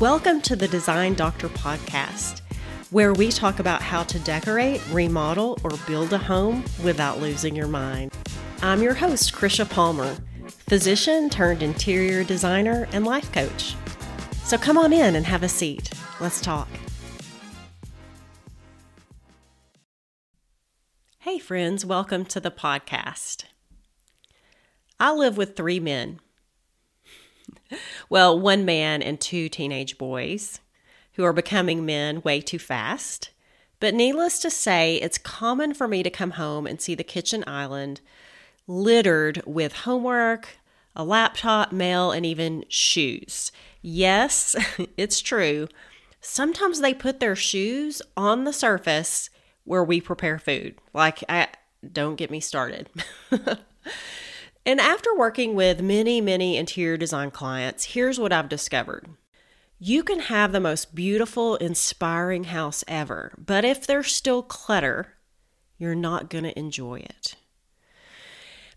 Welcome to the Design Doctor podcast, where we talk about how to decorate, remodel, or build a home without losing your mind. I'm your host, Krisha Palmer, physician turned interior designer and life coach. So come on in and have a seat. Let's talk. Hey, friends, welcome to the podcast. I live with three men well, one man and two teenage boys who are becoming men way too fast. But needless to say, it's common for me to come home and see the kitchen island littered with homework, a laptop, mail, and even shoes. Yes, it's true. Sometimes they put their shoes on the surface where we prepare food. Like, I don't get me started. And after working with many, many interior design clients, here's what I've discovered. You can have the most beautiful, inspiring house ever, but if there's still clutter, you're not going to enjoy it.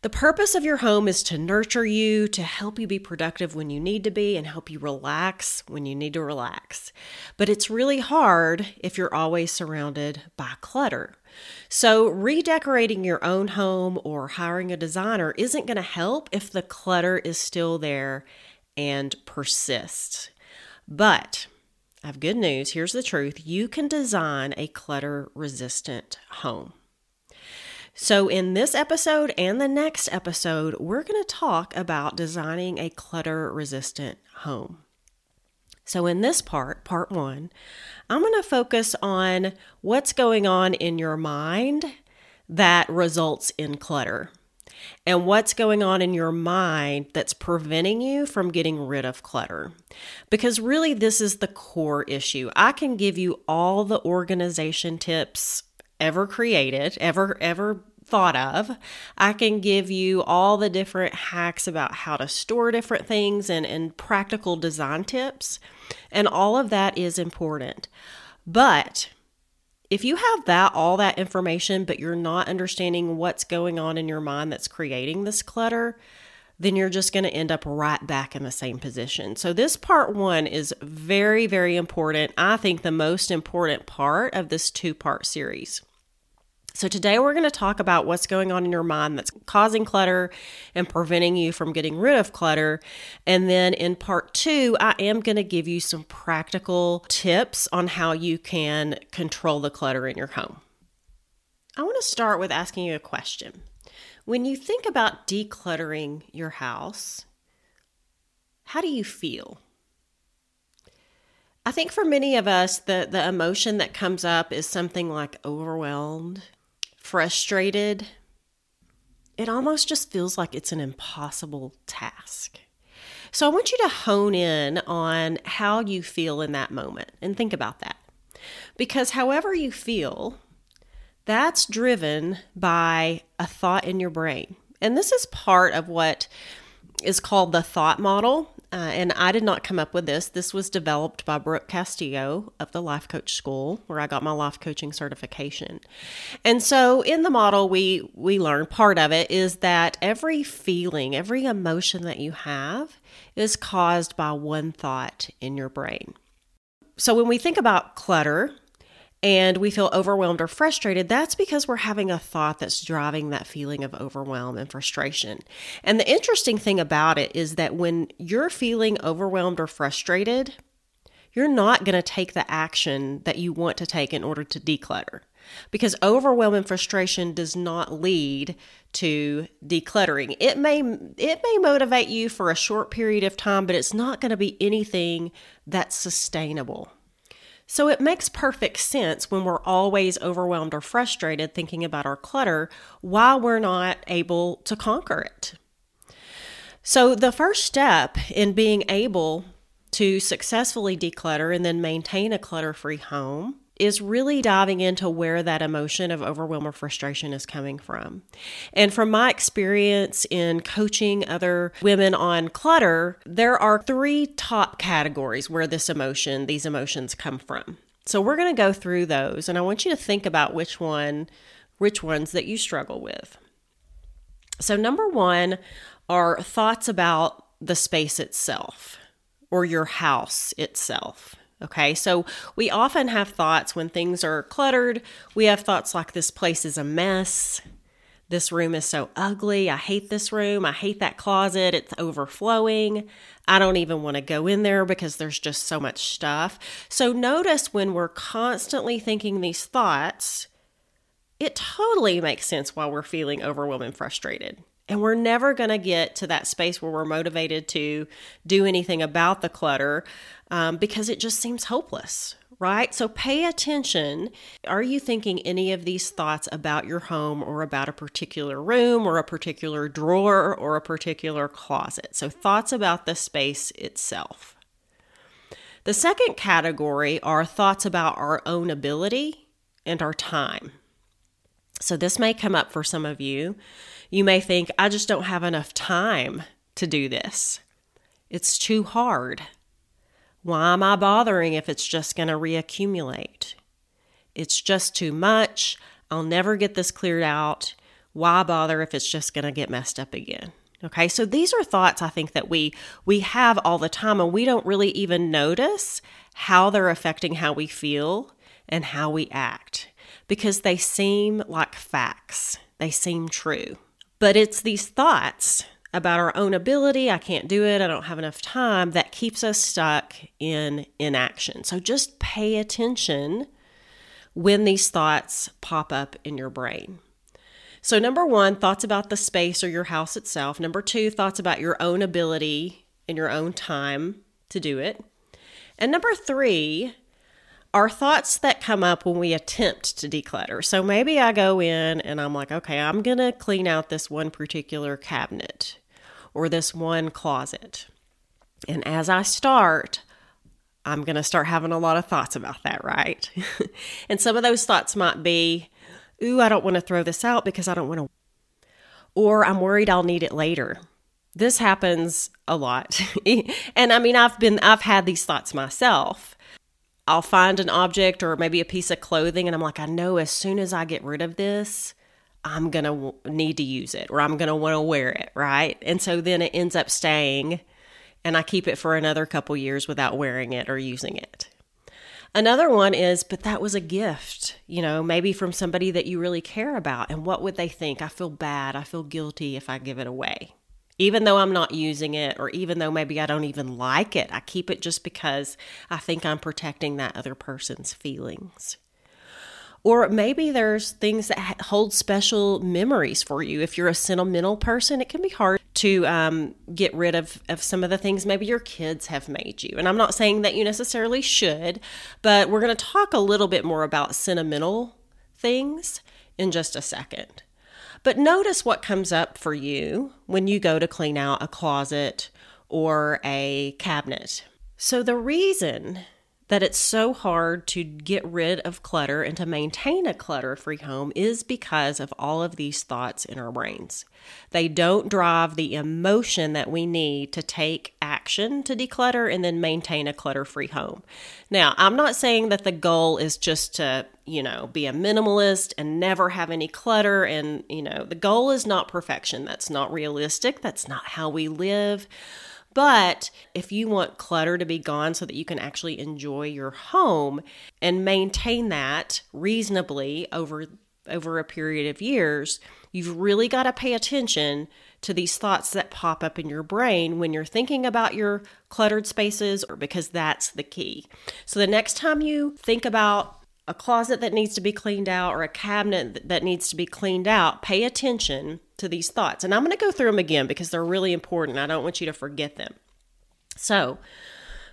The purpose of your home is to nurture you, to help you be productive when you need to be, and help you relax when you need to relax. But it's really hard if you're always surrounded by clutter. So, redecorating your own home or hiring a designer isn't going to help if the clutter is still there and persists. But I have good news. Here's the truth you can design a clutter resistant home. So, in this episode and the next episode, we're going to talk about designing a clutter resistant home. So, in this part, part one, I'm going to focus on what's going on in your mind that results in clutter and what's going on in your mind that's preventing you from getting rid of clutter. Because really, this is the core issue. I can give you all the organization tips ever created, ever, ever thought of. I can give you all the different hacks about how to store different things and, and practical design tips. And all of that is important. But if you have that all that information but you're not understanding what's going on in your mind that's creating this clutter, then you're just going to end up right back in the same position. So, this part one is very, very important. I think the most important part of this two part series. So, today we're going to talk about what's going on in your mind that's causing clutter and preventing you from getting rid of clutter. And then in part two, I am going to give you some practical tips on how you can control the clutter in your home. I want to start with asking you a question. When you think about decluttering your house, how do you feel? I think for many of us, the, the emotion that comes up is something like overwhelmed frustrated, it almost just feels like it's an impossible task. So I want you to hone in on how you feel in that moment and think about that. Because however you feel, that's driven by a thought in your brain. And this is part of what is called the thought model. Uh, and I did not come up with this. This was developed by Brooke Castillo of the Life Coach School, where I got my life coaching certification. And so, in the model, we we learn part of it is that every feeling, every emotion that you have, is caused by one thought in your brain. So, when we think about clutter, and we feel overwhelmed or frustrated, that's because we're having a thought that's driving that feeling of overwhelm and frustration. And the interesting thing about it is that when you're feeling overwhelmed or frustrated, you're not going to take the action that you want to take in order to declutter. Because overwhelm and frustration does not lead to decluttering. It may it may motivate you for a short period of time, but it's not going to be anything that's sustainable. So it makes perfect sense when we're always overwhelmed or frustrated thinking about our clutter why we're not able to conquer it. So the first step in being able to successfully declutter and then maintain a clutter free home is really diving into where that emotion of overwhelm or frustration is coming from. And from my experience in coaching other women on clutter, there are three top categories where this emotion, these emotions come from. So we're going to go through those and I want you to think about which one which ones that you struggle with. So number 1 are thoughts about the space itself or your house itself. Okay, so we often have thoughts when things are cluttered. We have thoughts like this place is a mess. This room is so ugly. I hate this room. I hate that closet. It's overflowing. I don't even want to go in there because there's just so much stuff. So notice when we're constantly thinking these thoughts, it totally makes sense why we're feeling overwhelmed and frustrated. And we're never going to get to that space where we're motivated to do anything about the clutter um, because it just seems hopeless, right? So pay attention. Are you thinking any of these thoughts about your home or about a particular room or a particular drawer or a particular closet? So thoughts about the space itself. The second category are thoughts about our own ability and our time. So this may come up for some of you. You may think, I just don't have enough time to do this. It's too hard. Why am I bothering if it's just going to reaccumulate? It's just too much. I'll never get this cleared out. Why bother if it's just going to get messed up again? Okay, so these are thoughts I think that we we have all the time and we don't really even notice how they're affecting how we feel and how we act because they seem like facts. They seem true. But it's these thoughts about our own ability, I can't do it, I don't have enough time, that keeps us stuck in inaction. So just pay attention when these thoughts pop up in your brain. So, number one, thoughts about the space or your house itself. Number two, thoughts about your own ability and your own time to do it. And number three, are thoughts that come up when we attempt to declutter. So maybe I go in and I'm like, okay, I'm going to clean out this one particular cabinet or this one closet. And as I start, I'm going to start having a lot of thoughts about that, right? and some of those thoughts might be, ooh, I don't want to throw this out because I don't want to. Or I'm worried I'll need it later. This happens a lot. and I mean, I've been, I've had these thoughts myself I'll find an object or maybe a piece of clothing and I'm like, I know as soon as I get rid of this, I'm going to w- need to use it or I'm going to want to wear it, right? And so then it ends up staying and I keep it for another couple years without wearing it or using it. Another one is, but that was a gift, you know, maybe from somebody that you really care about. And what would they think? I feel bad. I feel guilty if I give it away even though I'm not using it, or even though maybe I don't even like it, I keep it just because I think I'm protecting that other person's feelings. Or maybe there's things that hold special memories for you. If you're a sentimental person, it can be hard to um, get rid of, of some of the things maybe your kids have made you. And I'm not saying that you necessarily should, but we're going to talk a little bit more about sentimental things in just a second. But notice what comes up for you when you go to clean out a closet or a cabinet. So, the reason that it's so hard to get rid of clutter and to maintain a clutter free home is because of all of these thoughts in our brains. They don't drive the emotion that we need to take action to declutter and then maintain a clutter free home. Now, I'm not saying that the goal is just to, you know, be a minimalist and never have any clutter. And, you know, the goal is not perfection. That's not realistic. That's not how we live. But if you want clutter to be gone so that you can actually enjoy your home and maintain that reasonably over over a period of years, you've really got to pay attention to these thoughts that pop up in your brain when you're thinking about your cluttered spaces or because that's the key. So the next time you think about a closet that needs to be cleaned out or a cabinet that needs to be cleaned out, pay attention to these thoughts. And I'm going to go through them again because they're really important. I don't want you to forget them. So,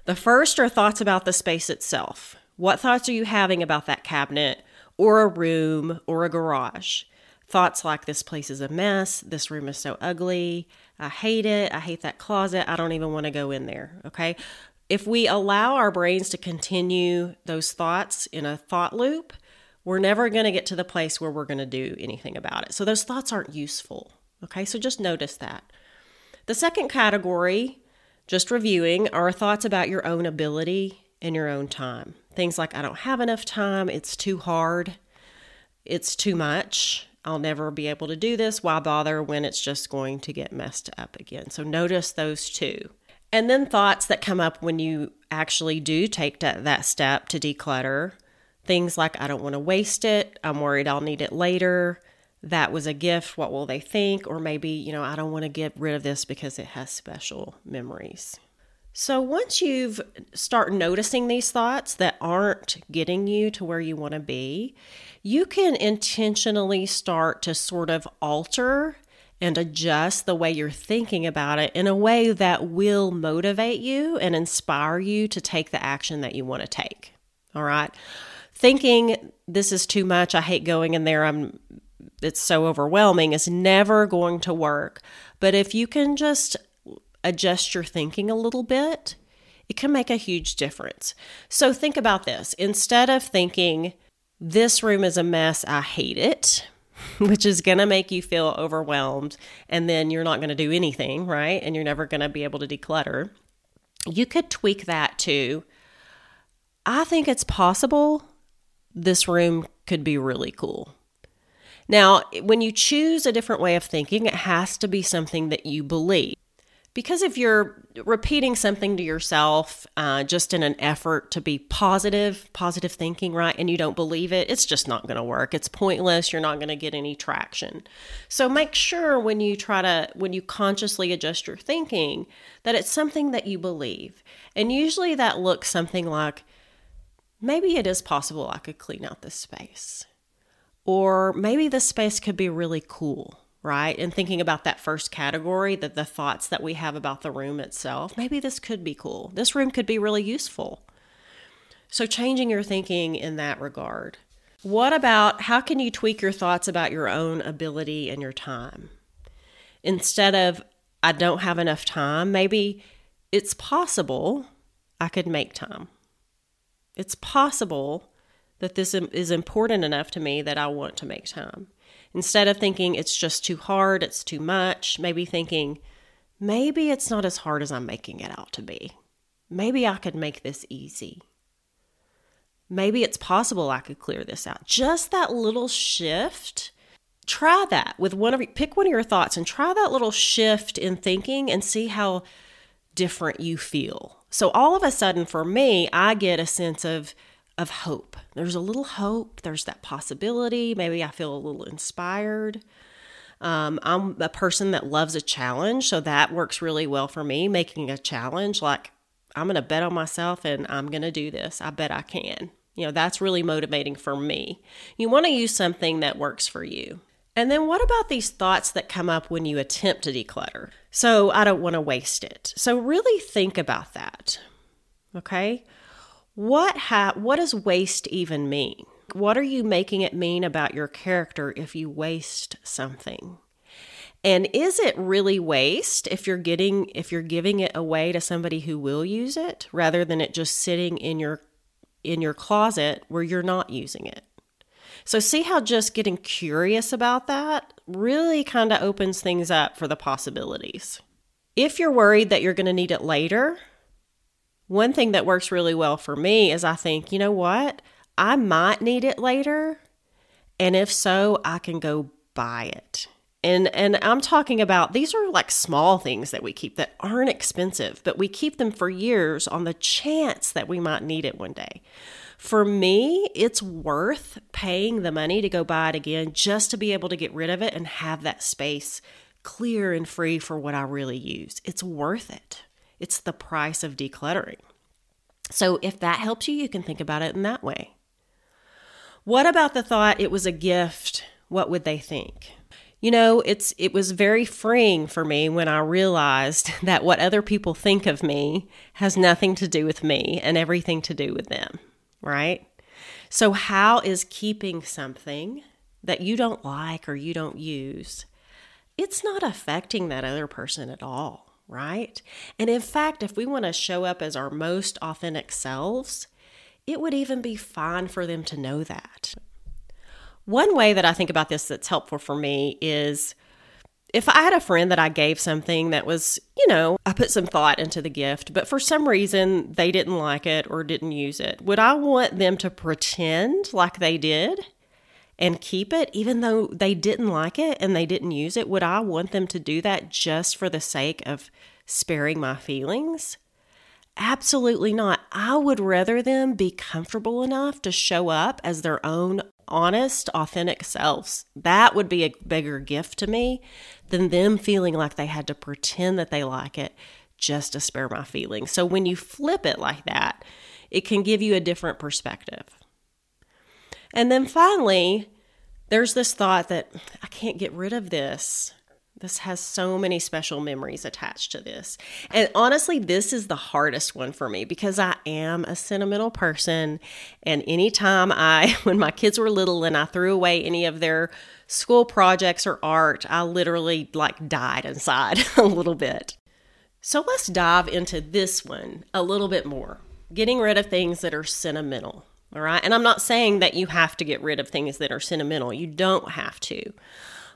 the first are thoughts about the space itself. What thoughts are you having about that cabinet or a room or a garage? Thoughts like this place is a mess, this room is so ugly, I hate it, I hate that closet, I don't even want to go in there. Okay. If we allow our brains to continue those thoughts in a thought loop, we're never going to get to the place where we're going to do anything about it. So those thoughts aren't useful. Okay, so just notice that. The second category, just reviewing, are thoughts about your own ability and your own time. Things like, I don't have enough time, it's too hard, it's too much, I'll never be able to do this. Why bother when it's just going to get messed up again? So notice those two. And then thoughts that come up when you actually do take that, step to declutter things like, I don't want to waste it. I'm worried I'll need it later. That was a gift. What will they think? Or maybe, you know, I don't want to get rid of this because it has special memories. So once you've start noticing these thoughts that aren't getting you to where you want to be, you can intentionally start to sort of alter and adjust the way you're thinking about it in a way that will motivate you and inspire you to take the action that you want to take. All right. Thinking this is too much, I hate going in there, I'm it's so overwhelming is never going to work. But if you can just adjust your thinking a little bit, it can make a huge difference. So think about this. Instead of thinking, this room is a mess, I hate it, which is going to make you feel overwhelmed, and then you're not going to do anything, right? And you're never going to be able to declutter. You could tweak that to, I think it's possible this room could be really cool. Now, when you choose a different way of thinking, it has to be something that you believe. Because if you're repeating something to yourself uh, just in an effort to be positive, positive thinking, right, and you don't believe it, it's just not going to work. It's pointless. You're not going to get any traction. So make sure when you try to, when you consciously adjust your thinking, that it's something that you believe. And usually that looks something like, maybe it is possible I could clean out this space. Or maybe this space could be really cool, right? And thinking about that first category, that the thoughts that we have about the room itself, maybe this could be cool. This room could be really useful. So, changing your thinking in that regard. What about how can you tweak your thoughts about your own ability and your time? Instead of, I don't have enough time, maybe it's possible I could make time. It's possible that this is important enough to me that I want to make time. Instead of thinking it's just too hard, it's too much, maybe thinking maybe it's not as hard as I'm making it out to be. Maybe I could make this easy. Maybe it's possible I could clear this out. Just that little shift. Try that with one of pick one of your thoughts and try that little shift in thinking and see how different you feel. So all of a sudden for me, I get a sense of of hope. There's a little hope, there's that possibility. Maybe I feel a little inspired. Um, I'm a person that loves a challenge, so that works really well for me. Making a challenge, like I'm going to bet on myself and I'm going to do this. I bet I can. You know, that's really motivating for me. You want to use something that works for you. And then what about these thoughts that come up when you attempt to declutter? So I don't want to waste it. So really think about that. Okay? What ha- what does waste even mean? What are you making it mean about your character if you waste something? And is it really waste if you're getting if you're giving it away to somebody who will use it rather than it just sitting in your in your closet where you're not using it? So see how just getting curious about that really kind of opens things up for the possibilities. If you're worried that you're going to need it later, one thing that works really well for me is I think, you know what? I might need it later. And if so, I can go buy it. And and I'm talking about these are like small things that we keep that aren't expensive, but we keep them for years on the chance that we might need it one day. For me, it's worth paying the money to go buy it again just to be able to get rid of it and have that space clear and free for what I really use. It's worth it. It's the price of decluttering. So if that helps you, you can think about it in that way. What about the thought it was a gift? What would they think? You know, it's it was very freeing for me when I realized that what other people think of me has nothing to do with me and everything to do with them, right? So how is keeping something that you don't like or you don't use it's not affecting that other person at all right? And in fact, if we want to show up as our most authentic selves, it would even be fine for them to know that. One way that I think about this that's helpful for me is if I had a friend that I gave something that was, you know, I put some thought into the gift, but for some reason they didn't like it or didn't use it, would I want them to pretend like they did and keep it, even though they didn't like it and they didn't use it? Would I want them to do that just for the sake of sparing my feelings? Absolutely not. I would rather them be comfortable enough to show up as their own honest, authentic selves. That would be a bigger gift to me than them feeling like they had to pretend that they like it just to spare my feelings. So when you flip it like that, it can give you a different perspective. And then finally, there's this thought that I can't get rid of this. This has so many special memories attached to this. And honestly, this is the hardest one for me because I am a sentimental person. And anytime I, when my kids were little and I threw away any of their school projects or art, I literally like died inside a little bit. So let's dive into this one a little bit more getting rid of things that are sentimental. All right. And I'm not saying that you have to get rid of things that are sentimental, you don't have to.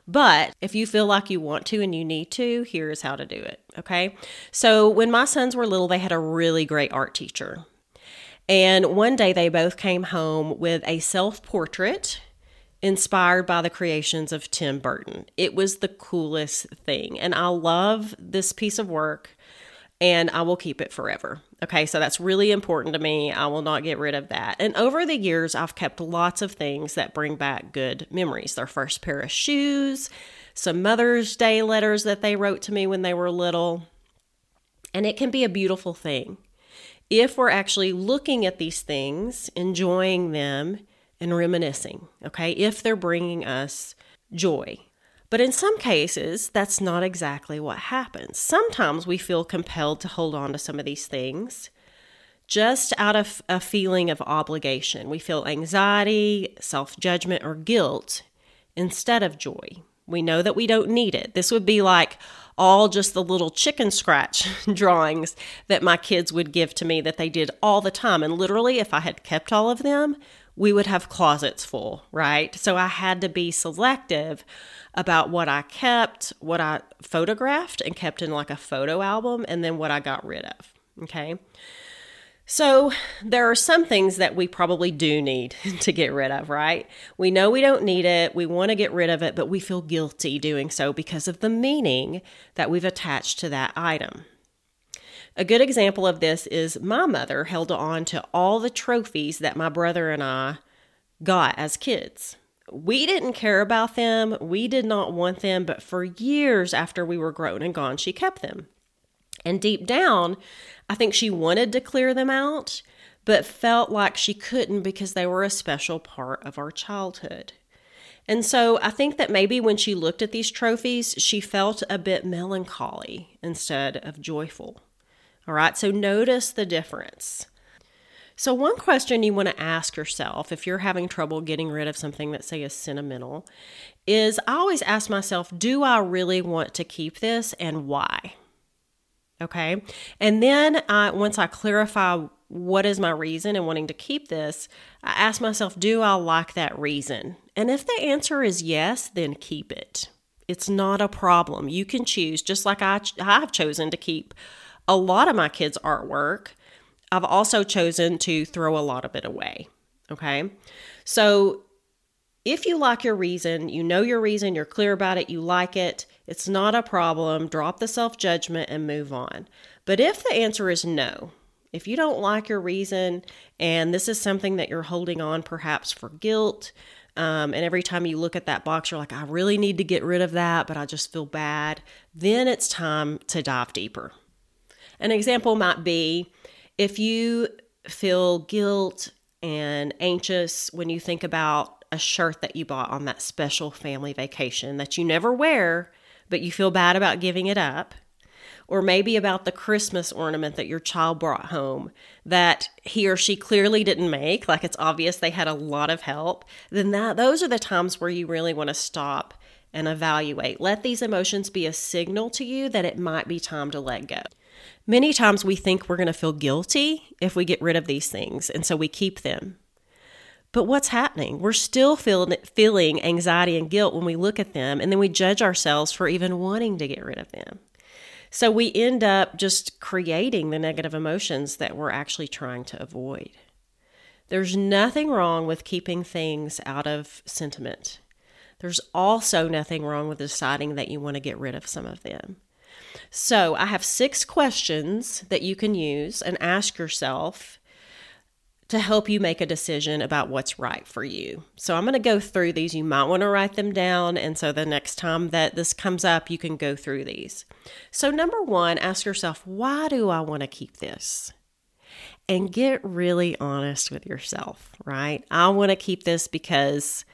But if you feel like you want to and you need to, here's how to do it. Okay. So when my sons were little, they had a really great art teacher. And one day they both came home with a self portrait inspired by the creations of Tim Burton. It was the coolest thing. And I love this piece of work and I will keep it forever. Okay, so that's really important to me. I will not get rid of that. And over the years, I've kept lots of things that bring back good memories. Their first pair of shoes, some Mother's Day letters that they wrote to me when they were little. And it can be a beautiful thing if we're actually looking at these things, enjoying them, and reminiscing, okay, if they're bringing us joy. But in some cases, that's not exactly what happens. Sometimes we feel compelled to hold on to some of these things just out of a feeling of obligation. We feel anxiety, self judgment, or guilt instead of joy. We know that we don't need it. This would be like all just the little chicken scratch drawings that my kids would give to me that they did all the time. And literally, if I had kept all of them, we would have closets full, right? So I had to be selective about what I kept, what I photographed and kept in like a photo album, and then what I got rid of. Okay. So, there are some things that we probably do need to get rid of, right? We know we don't need it, we want to get rid of it, but we feel guilty doing so because of the meaning that we've attached to that item. A good example of this is my mother held on to all the trophies that my brother and I got as kids. We didn't care about them, we did not want them, but for years after we were grown and gone, she kept them. And deep down, I think she wanted to clear them out, but felt like she couldn't because they were a special part of our childhood. And so I think that maybe when she looked at these trophies, she felt a bit melancholy instead of joyful. All right, so notice the difference. So, one question you want to ask yourself if you're having trouble getting rid of something that, say, is sentimental is I always ask myself, do I really want to keep this and why? Okay. And then I, once I clarify what is my reason in wanting to keep this, I ask myself, do I like that reason? And if the answer is yes, then keep it. It's not a problem. You can choose, just like I, I've chosen to keep a lot of my kids' artwork. I've also chosen to throw a lot of it away. Okay. So if you like your reason, you know your reason, you're clear about it, you like it, it's not a problem, drop the self judgment and move on. But if the answer is no, if you don't like your reason and this is something that you're holding on perhaps for guilt, um, and every time you look at that box, you're like, I really need to get rid of that, but I just feel bad, then it's time to dive deeper. An example might be if you feel guilt and anxious when you think about a shirt that you bought on that special family vacation that you never wear, but you feel bad about giving it up. Or maybe about the Christmas ornament that your child brought home that he or she clearly didn't make, like it's obvious they had a lot of help, then that those are the times where you really want to stop and evaluate. Let these emotions be a signal to you that it might be time to let go. Many times we think we're going to feel guilty if we get rid of these things, and so we keep them. But what's happening? We're still feel, feeling anxiety and guilt when we look at them, and then we judge ourselves for even wanting to get rid of them. So we end up just creating the negative emotions that we're actually trying to avoid. There's nothing wrong with keeping things out of sentiment. There's also nothing wrong with deciding that you want to get rid of some of them. So, I have six questions that you can use and ask yourself to help you make a decision about what's right for you. So, I'm going to go through these. You might want to write them down. And so, the next time that this comes up, you can go through these. So, number one, ask yourself, why do I want to keep this? and get really honest with yourself, right? I want to keep this because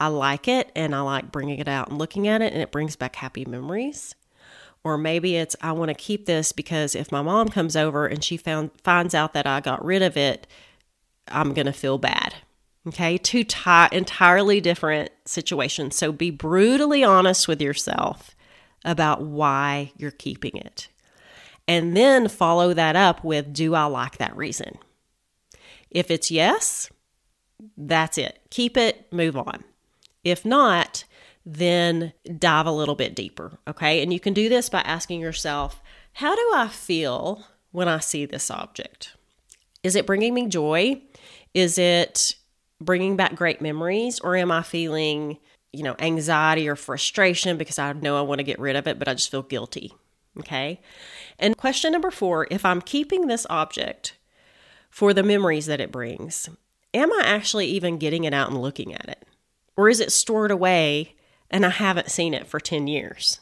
I like it and I like bringing it out and looking at it and it brings back happy memories. Or maybe it's I want to keep this because if my mom comes over and she found finds out that I got rid of it, I'm going to feel bad. Okay? Two entirely different situations. So be brutally honest with yourself about why you're keeping it. And then follow that up with Do I like that reason? If it's yes, that's it. Keep it, move on. If not, then dive a little bit deeper. Okay. And you can do this by asking yourself, How do I feel when I see this object? Is it bringing me joy? Is it bringing back great memories? Or am I feeling, you know, anxiety or frustration because I know I want to get rid of it, but I just feel guilty? Okay. And question number four if I'm keeping this object for the memories that it brings, am I actually even getting it out and looking at it? Or is it stored away and I haven't seen it for 10 years?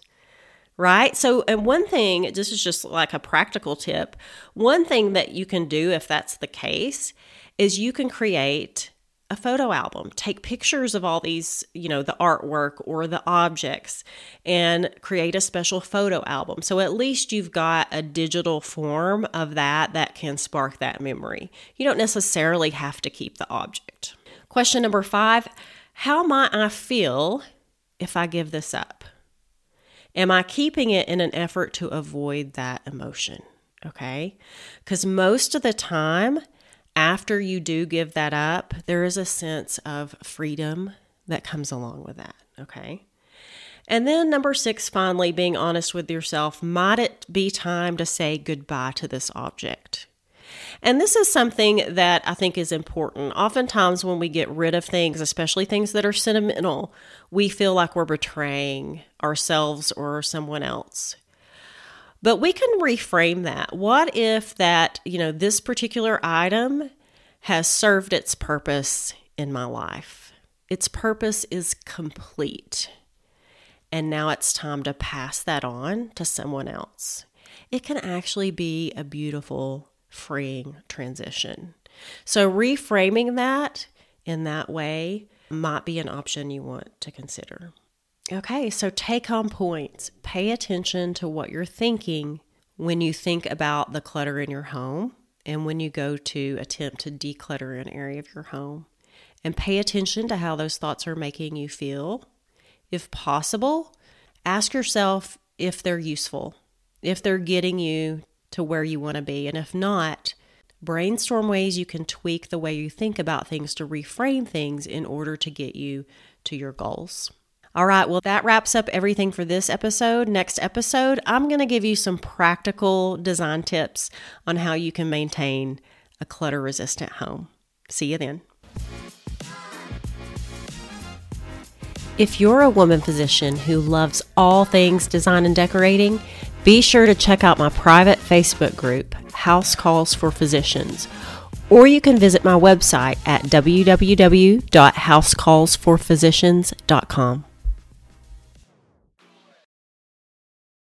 Right? So, and one thing, this is just like a practical tip. One thing that you can do if that's the case is you can create a photo album. Take pictures of all these, you know, the artwork or the objects and create a special photo album. So at least you've got a digital form of that that can spark that memory. You don't necessarily have to keep the object. Question number five How might I feel if I give this up? Am I keeping it in an effort to avoid that emotion? Okay. Because most of the time, after you do give that up, there is a sense of freedom that comes along with that. Okay. And then, number six, finally, being honest with yourself. Might it be time to say goodbye to this object? And this is something that I think is important. Oftentimes, when we get rid of things, especially things that are sentimental, we feel like we're betraying ourselves or someone else. But we can reframe that. What if that, you know, this particular item has served its purpose in my life? Its purpose is complete. And now it's time to pass that on to someone else. It can actually be a beautiful, freeing transition. So, reframing that in that way might be an option you want to consider. Okay, so take home points. Pay attention to what you're thinking when you think about the clutter in your home and when you go to attempt to declutter an area of your home. And pay attention to how those thoughts are making you feel. If possible, ask yourself if they're useful, if they're getting you to where you want to be. And if not, brainstorm ways you can tweak the way you think about things to reframe things in order to get you to your goals. All right, well, that wraps up everything for this episode. Next episode, I'm going to give you some practical design tips on how you can maintain a clutter resistant home. See you then. If you're a woman physician who loves all things design and decorating, be sure to check out my private Facebook group, House Calls for Physicians, or you can visit my website at www.housecallsforphysicians.com.